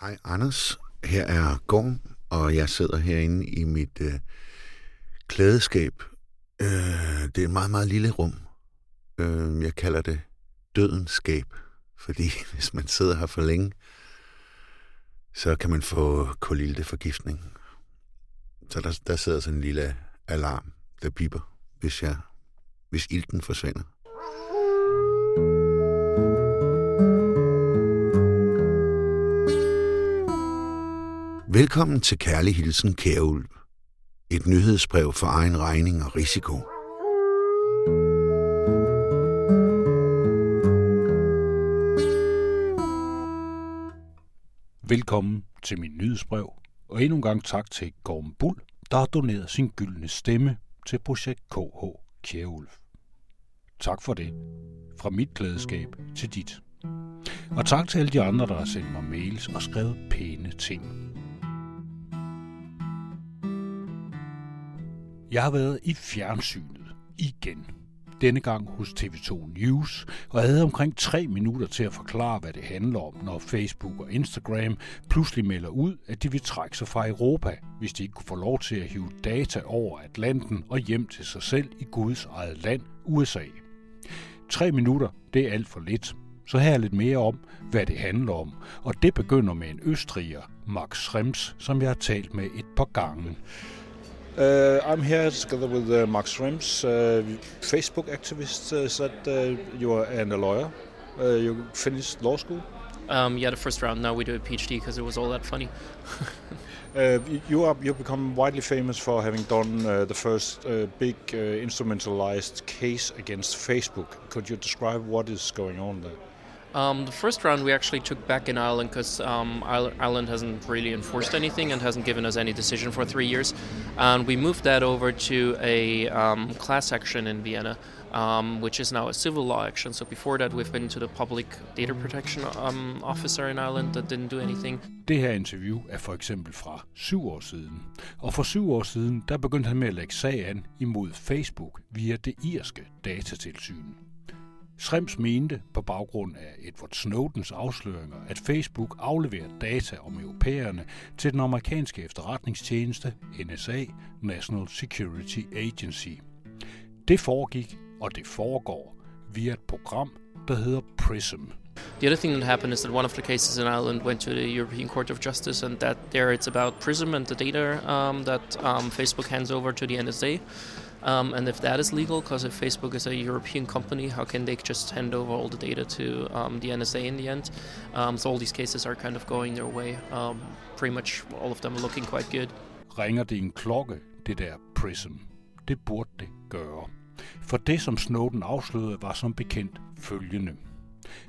Hej Anders, her er Gorm, og jeg sidder herinde i mit øh, klædeskab. Øh, det er et meget, meget lille rum. Øh, jeg kalder det dødens skab, fordi hvis man sidder her for længe, så kan man få kolilteforgiftning. Så der, der sidder sådan en lille alarm, der piper, hvis, jeg, hvis ilten forsvinder. Velkommen til Kærlig Hilsen Kærulv. Et nyhedsbrev for egen regning og risiko. Velkommen til min nyhedsbrev, og endnu en gang tak til Gorm Bull, der har doneret sin gyldne stemme til projekt KH Kjærulf. Tak for det. Fra mit klædeskab til dit. Og tak til alle de andre, der har sendt mig mails og skrevet pæne ting. Jeg har været i fjernsynet igen. Denne gang hos TV2 News, og jeg havde omkring tre minutter til at forklare, hvad det handler om, når Facebook og Instagram pludselig melder ud, at de vil trække sig fra Europa, hvis de ikke kunne få lov til at hive data over Atlanten og hjem til sig selv i Guds eget land, USA. Tre minutter, det er alt for lidt. Så her er lidt mere om, hvad det handler om, og det begynder med en østriger, Max Schrems, som jeg har talt med et par gange. Uh, I'm here together with uh, Mark Schrems, uh, Facebook activist. Uh, said uh, you are and a lawyer. Uh, you finished law school. Um, yeah, the first round. Now we do a PhD because it was all that funny. uh, you are you become widely famous for having done uh, the first uh, big uh, instrumentalized case against Facebook. Could you describe what is going on there? Um, the first round we actually took back in Ireland because um, Ireland hasn't really enforced anything and hasn't given us any decision for three years. And we moved that over to a um, class action in Vienna, um, which is now a civil law action. So before that, we've been to the Public Data Protection um, Officer in Ireland that didn't do anything. Det her interview er for eksempel fra syv år siden. Og for syv år siden, der begyndte han med at lægge sag an imod Facebook via det irske datatilsyn. Schrems mente på baggrund af Edward Snowdens afsløringer, at Facebook afleverer data om europæerne til den amerikanske efterretningstjeneste NSA, National Security Agency. Det foregik, og det foregår, via et program, der hedder PRISM. The other thing that happened is that one of the cases in Ireland went to the European Court of Justice, and that there it's about PRISM and the data um, that um, Facebook hands over to the NSA. Um, and if that is legal, because if Facebook is a European company, how can they just hand over all the data to um, the NSA in the end? Um, so all these cases are kind of going their way. Um, pretty much all of them are looking quite good. Ringer det en klokke, det der Prism? Det burde det gøre. For det, som Snowden afslørede, var som bekendt følgende –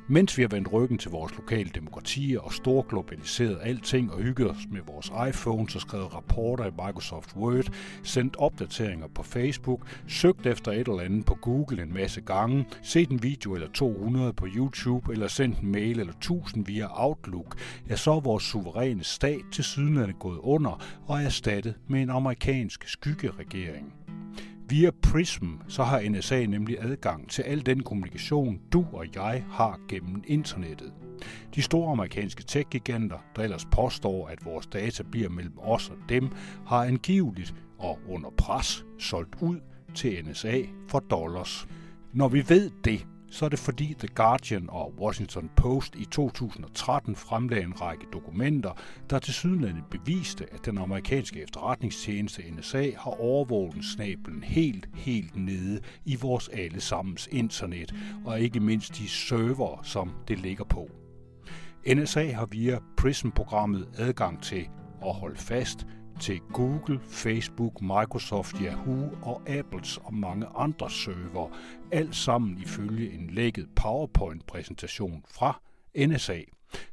mens vi har vendt ryggen til vores lokale demokratier og storglobaliseret alting og hygget os med vores iPhones og skrevet rapporter i Microsoft Word, sendt opdateringer på Facebook, søgt efter et eller andet på Google en masse gange, set en video eller 200 på YouTube eller sendt en mail eller 1000 via Outlook, ja så er vores suveræne stat til siden gået under og erstattet med en amerikansk skyggeregering. Via Prism så har NSA nemlig adgang til al den kommunikation, du og jeg har gennem internettet. De store amerikanske tech-giganter, der ellers påstår, at vores data bliver mellem os og dem, har angiveligt og under pres solgt ud til NSA for dollars. Når vi ved det, så er det fordi The Guardian og Washington Post i 2013 fremlagde en række dokumenter, der til sydenlandet beviste, at den amerikanske efterretningstjeneste NSA har overvåget snablen helt, helt nede i vores allesammens internet, og ikke mindst de server, som det ligger på. NSA har via PRISM-programmet adgang til at holde fast til Google, Facebook, Microsoft, Yahoo og Apples og mange andre server, alt sammen ifølge en lækket PowerPoint-præsentation fra NSA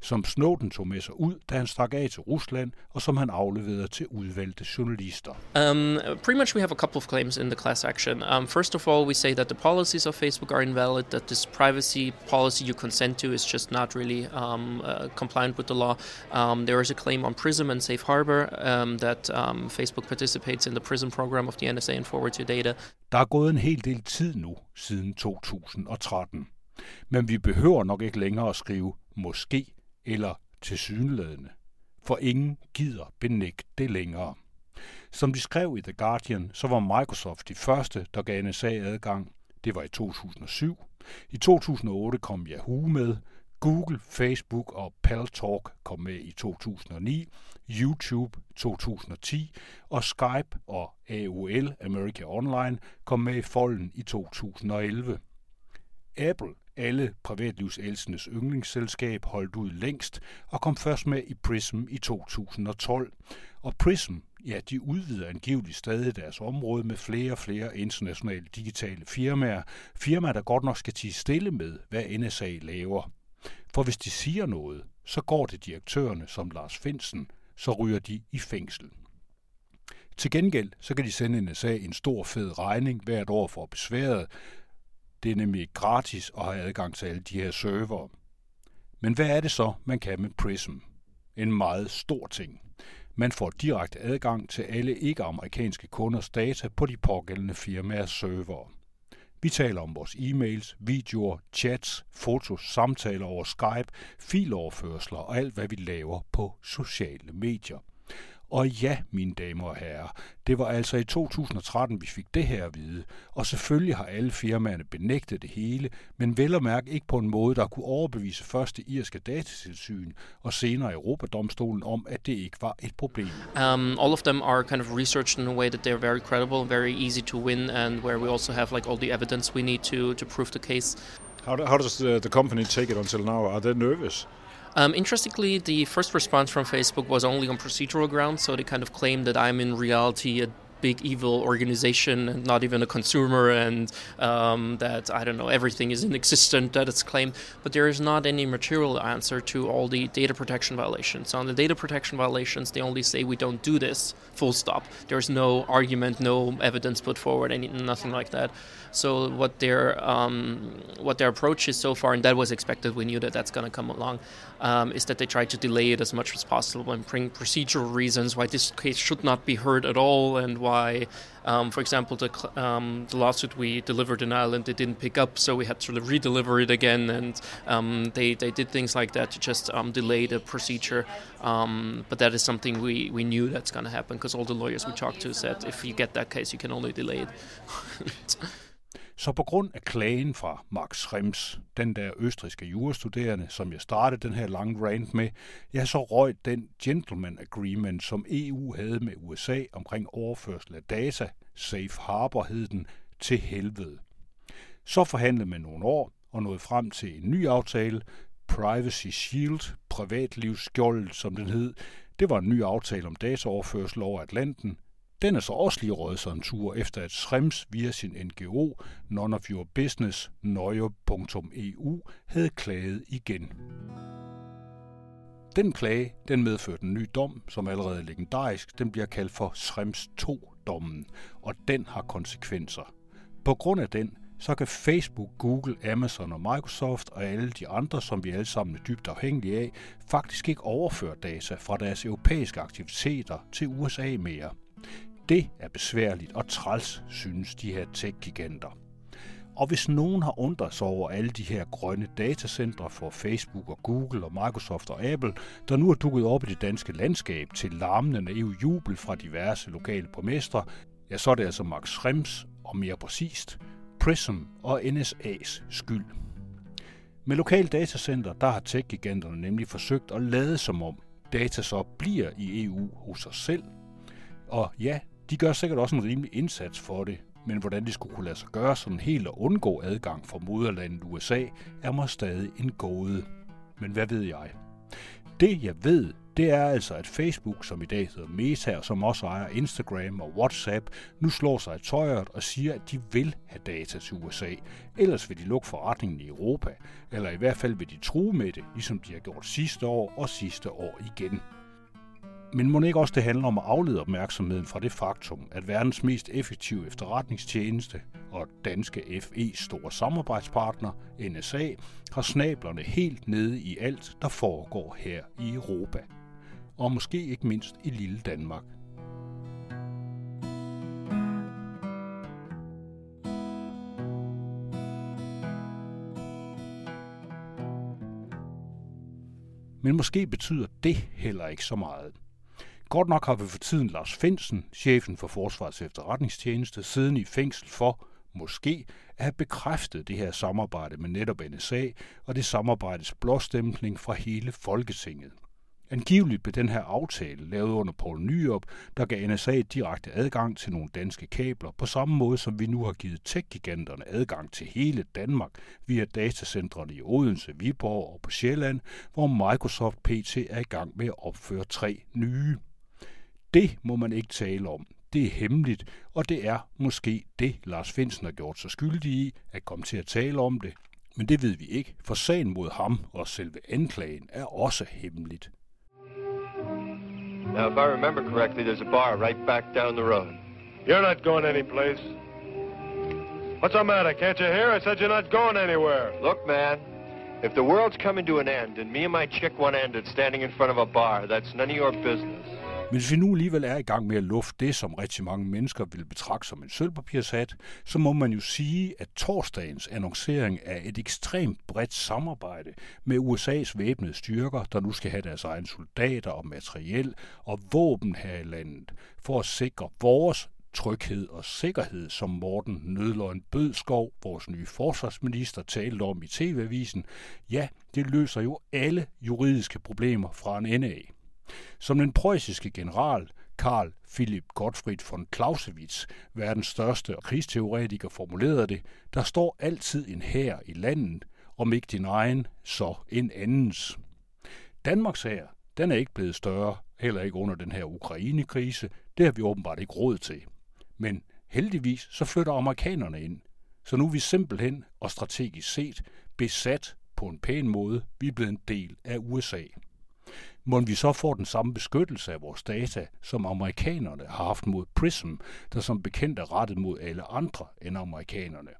som Snowden tog med sig ud, da han stak af til Rusland, og som han afleverede til udvalgte journalister. Um, pretty much we have a couple of claims in the class action. Um, first of all, we say that the policies of Facebook are invalid, that this privacy policy you consent to is just not really um, uh, compliant with the law. Um, there is a claim on PRISM and Safe Harbor um, that um, Facebook participates in the PRISM program of the NSA and forward to data. Der er gået en hel del tid nu, siden 2013. Men vi behøver nok ikke længere at skrive måske eller tilsyneladende, for ingen gider benægte det længere. Som de skrev i The Guardian, så var Microsoft de første, der gav NSA adgang. Det var i 2007. I 2008 kom Yahoo med, Google, Facebook og Paltalk kom med i 2009, YouTube 2010 og Skype og AOL America Online kom med i folden i 2011. Apple, alle privatlivselsendes yndlingsselskab, holdt ud længst og kom først med i Prism i 2012. Og Prism, ja, de udvider angiveligt stadig deres område med flere og flere internationale digitale firmaer. Firmaer, der godt nok skal tige stille med, hvad NSA laver. For hvis de siger noget, så går det direktørerne som Lars Finsen, så ryger de i fængsel. Til gengæld så kan de sende NSA en stor fed regning hvert år for besværet. Det er nemlig gratis at have adgang til alle de her servere. Men hvad er det så, man kan med Prism? En meget stor ting. Man får direkte adgang til alle ikke-amerikanske kunders data på de pågældende firmaers servere. Vi taler om vores e-mails, videoer, chats, fotos, samtaler over Skype, filoverførsler og alt, hvad vi laver på sociale medier. Og ja, mine damer og herrer, det var altså i 2013, vi fik det her at vide. Og selvfølgelig har alle firmaerne benægtet det hele, men vel at mærke ikke på en måde, der kunne overbevise først det irske datatilsyn og senere Europadomstolen om, at det ikke var et problem. Um, all of them are kind of researched in a way that they're very credible, very easy to win, and where we also have like all the evidence we need to, to prove the case. How, how does the, the company take it until now? Are they nervous? Um, interestingly, the first response from Facebook was only on procedural grounds, so they kind of claimed that I'm in reality a big evil organization and not even a consumer, and um, that I don't know everything is inexistent that it's claimed. But there is not any material answer to all the data protection violations. So on the data protection violations, they only say we don't do this. Full stop. There's no argument, no evidence put forward, any nothing like that. So what their um, what their approach is so far, and that was expected. We knew that that's going to come along. Um, is that they try to delay it as much as possible and bring procedural reasons why this case should not be heard at all, and why, um, for example, the, um, the lawsuit we delivered in Ireland they didn't pick up, so we had to redeliver it again, and um, they they did things like that to just um, delay the procedure. Um, but that is something we we knew that's going to happen because all the lawyers we talked to said if you get that case, you can only delay it. Så på grund af klagen fra Max Schrems, den der østriske jurastuderende, som jeg startede den her lange rant med, jeg så røg den gentleman agreement, som EU havde med USA omkring overførsel af data, Safe Harbor hed den, til helvede. Så forhandlede man nogle år og nåede frem til en ny aftale, Privacy Shield, privatlivsskjold, som den hed. Det var en ny aftale om dataoverførsel over Atlanten, den er så også lige røget sig en tur, efter at Schrems via sin NGO, None of Your Business, nøje.eu, havde klaget igen. Den klage, den medførte en ny dom, som allerede er legendarisk. Den bliver kaldt for Schrems 2-dommen, og den har konsekvenser. På grund af den, så kan Facebook, Google, Amazon og Microsoft og alle de andre, som vi alle sammen er dybt afhængige af, faktisk ikke overføre data fra deres europæiske aktiviteter til USA mere. Det er besværligt og træls, synes de her tech-giganter. Og hvis nogen har undret sig over alle de her grønne datacentre for Facebook og Google og Microsoft og Apple, der nu er dukket op i det danske landskab til larmende naiv jubel fra diverse lokale borgmestre, ja, så er det altså Max Schrems og mere præcist Prism og NSA's skyld. Med lokale datacenter, der har tech-giganterne nemlig forsøgt at lade som om data så bliver i EU hos os selv. Og ja, de gør sikkert også en rimelig indsats for det, men hvordan det skulle kunne lade sig gøre sådan helt at undgå adgang fra moderlandet USA, er mig stadig en gåde. Men hvad ved jeg? Det jeg ved, det er altså, at Facebook, som i dag hedder Meta, og som også ejer Instagram og WhatsApp, nu slår sig i tøjet og siger, at de vil have data til USA. Ellers vil de lukke forretningen i Europa, eller i hvert fald vil de true med det, ligesom de har gjort sidste år og sidste år igen. Men må ikke også det handler om at aflede opmærksomheden fra det faktum, at verdens mest effektive efterretningstjeneste og danske FE store samarbejdspartner, NSA, har snablerne helt nede i alt, der foregår her i Europa. Og måske ikke mindst i lille Danmark. Men måske betyder det heller ikke så meget. Godt nok har vi for tiden Lars Finsen, chefen for Forsvarets efterretningstjeneste, siden i fængsel for, måske, at have bekræftet det her samarbejde med netop NSA og det samarbejdes blåstempling fra hele Folketinget. Angiveligt blev den her aftale lavet under Poul Nyrup, der gav NSA direkte adgang til nogle danske kabler, på samme måde som vi nu har givet tech-giganterne adgang til hele Danmark via datacentrene i Odense, Viborg og på Sjælland, hvor Microsoft PT er i gang med at opføre tre nye. Det må man ikke tale om. Det er hemmeligt, og det er måske det, Lars Finsen har gjort sig skyldig i, at komme til at tale om det. Men det ved vi ikke, for sagen mod ham og selve anklagen er også hemmeligt. Now, if I remember correctly, there's a bar right back down the road. You're not going anyplace. What's the matter? Can't you hear? I said you're not going anywhere. Look, man, if the world's coming to an end and me and my chick want ended standing in front of a bar, that's none of your business. Men hvis vi nu alligevel er i gang med at lufte det, som rigtig mange mennesker vil betragte som en sølvpapirshat, så må man jo sige, at torsdagens annoncering af et ekstremt bredt samarbejde med USA's væbnede styrker, der nu skal have deres egne soldater og materiel og våben her i landet, for at sikre vores tryghed og sikkerhed, som Morten Nødløgn Bødskov, vores nye forsvarsminister, talte om i TV-avisen, ja, det løser jo alle juridiske problemer fra en ende af. Som den preussiske general Karl Philipp Gottfried von Clausewitz, verdens største krigsteoretiker, formulerede det, der står altid en hær i landet, om ikke din egen, så en andens. Danmarks hær, den er ikke blevet større, heller ikke under den her Ukraine-krise. Det har vi åbenbart ikke råd til. Men heldigvis så flytter amerikanerne ind. Så nu er vi simpelthen og strategisk set besat på en pæn måde. Vi er blevet en del af USA. Må vi så får den samme beskyttelse af vores data, som amerikanerne har haft mod PRISM, der som bekendt er rettet mod alle andre end amerikanerne?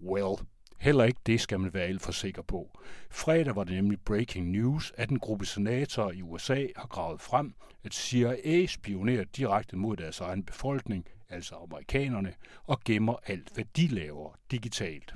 Well, heller ikke det skal man være alt for sikker på. Fredag var det nemlig breaking news, at en gruppe senatorer i USA har gravet frem, at CIA spionerer direkte mod deres egen befolkning, altså amerikanerne, og gemmer alt, hvad de laver digitalt.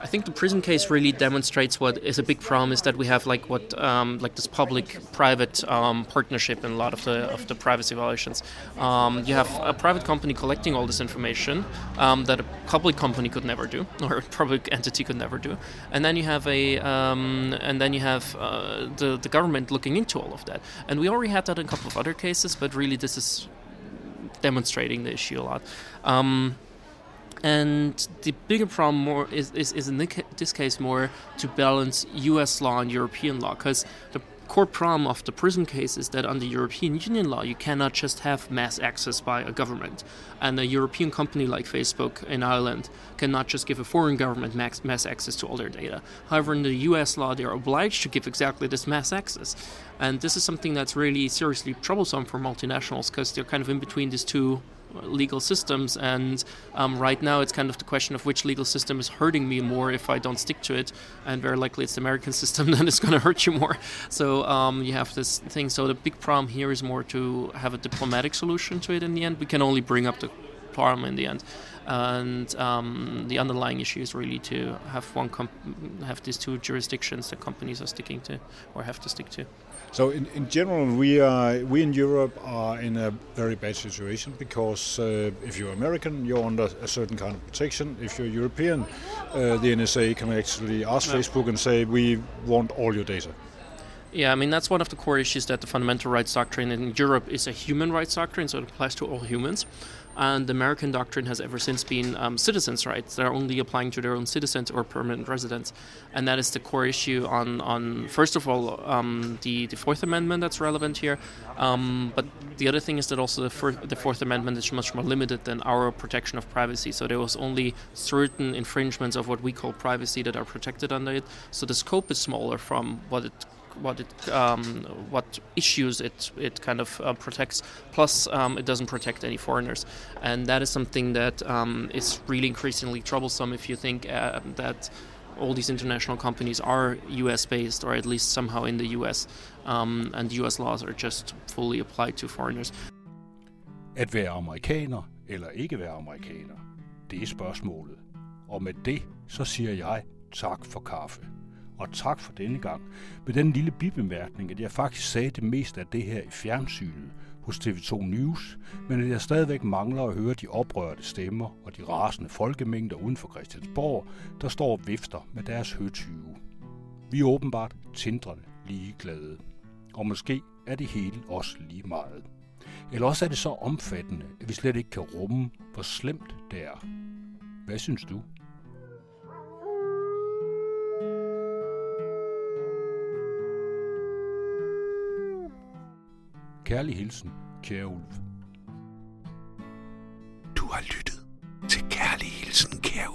I think the prison case really demonstrates what is a big problem is that we have like what um, like this public-private um, partnership in a lot of the of the privacy violations. Um, you have a private company collecting all this information um, that a public company could never do, or a public entity could never do, and then you have a um, and then you have uh, the the government looking into all of that. And we already had that in a couple of other cases, but really this is demonstrating the issue a lot. And the bigger problem more is, is, is in this case more to balance US law and European law because the core problem of the PRISM case is that under European Union law, you cannot just have mass access by a government. And a European company like Facebook in Ireland cannot just give a foreign government mass, mass access to all their data. However, in the US law, they're obliged to give exactly this mass access. And this is something that's really seriously troublesome for multinationals because they're kind of in between these two legal systems. And um, right now, it's kind of the question of which legal system is hurting me more if I don't stick to it. And very likely, it's the American system that is going to hurt you more. So um, you have this thing. So the big problem here is more to have a diplomatic solution to it in the end. We can only bring up the problem in the end. And um, the underlying issue is really to have one have these two jurisdictions that companies are sticking to or have to stick to. So in, in general, we are we in Europe are in a very bad situation because uh, if you're American, you're under a certain kind of protection. If you're European, uh, the NSA can actually ask Facebook and say, "We want all your data." Yeah, I mean that's one of the core issues that the fundamental rights doctrine in Europe is a human rights doctrine, so it applies to all humans. And the American doctrine has ever since been um, citizens' rights. They're only applying to their own citizens or permanent residents, and that is the core issue on on first of all um, the the Fourth Amendment that's relevant here. Um, but the other thing is that also the, fir- the Fourth Amendment is much more limited than our protection of privacy. So there was only certain infringements of what we call privacy that are protected under it. So the scope is smaller from what it what it um, what issues it it kind of uh, protects. Plus, um, it doesn't protect any foreigners, and that is something that um, is really increasingly troublesome if you think uh, that all these international companies are U.S. based or at least somehow in the U.S. Um, and U.S. laws are just fully applied to foreigners. At være amerikaner eller ikke være amerikaner, det er spørgsmålet. Og med det, så siger jeg tak for kaffe. Og tak for denne gang, med den lille bibemærkning, at jeg faktisk sagde det meste af det her i fjernsynet hos TV2 News, men at jeg stadigvæk mangler at høre de oprørte stemmer og de rasende folkemængder uden for Christiansborg, der står og vifter med deres høtyve. Vi er åbenbart tindrende ligeglade. Og måske er det hele også lige meget. Eller også er det så omfattende, at vi slet ikke kan rumme, hvor slemt det er. Hvad synes du? Kærlig hilsen, kære Ulf. Du har lyttet til Kærlig Hilsen, kære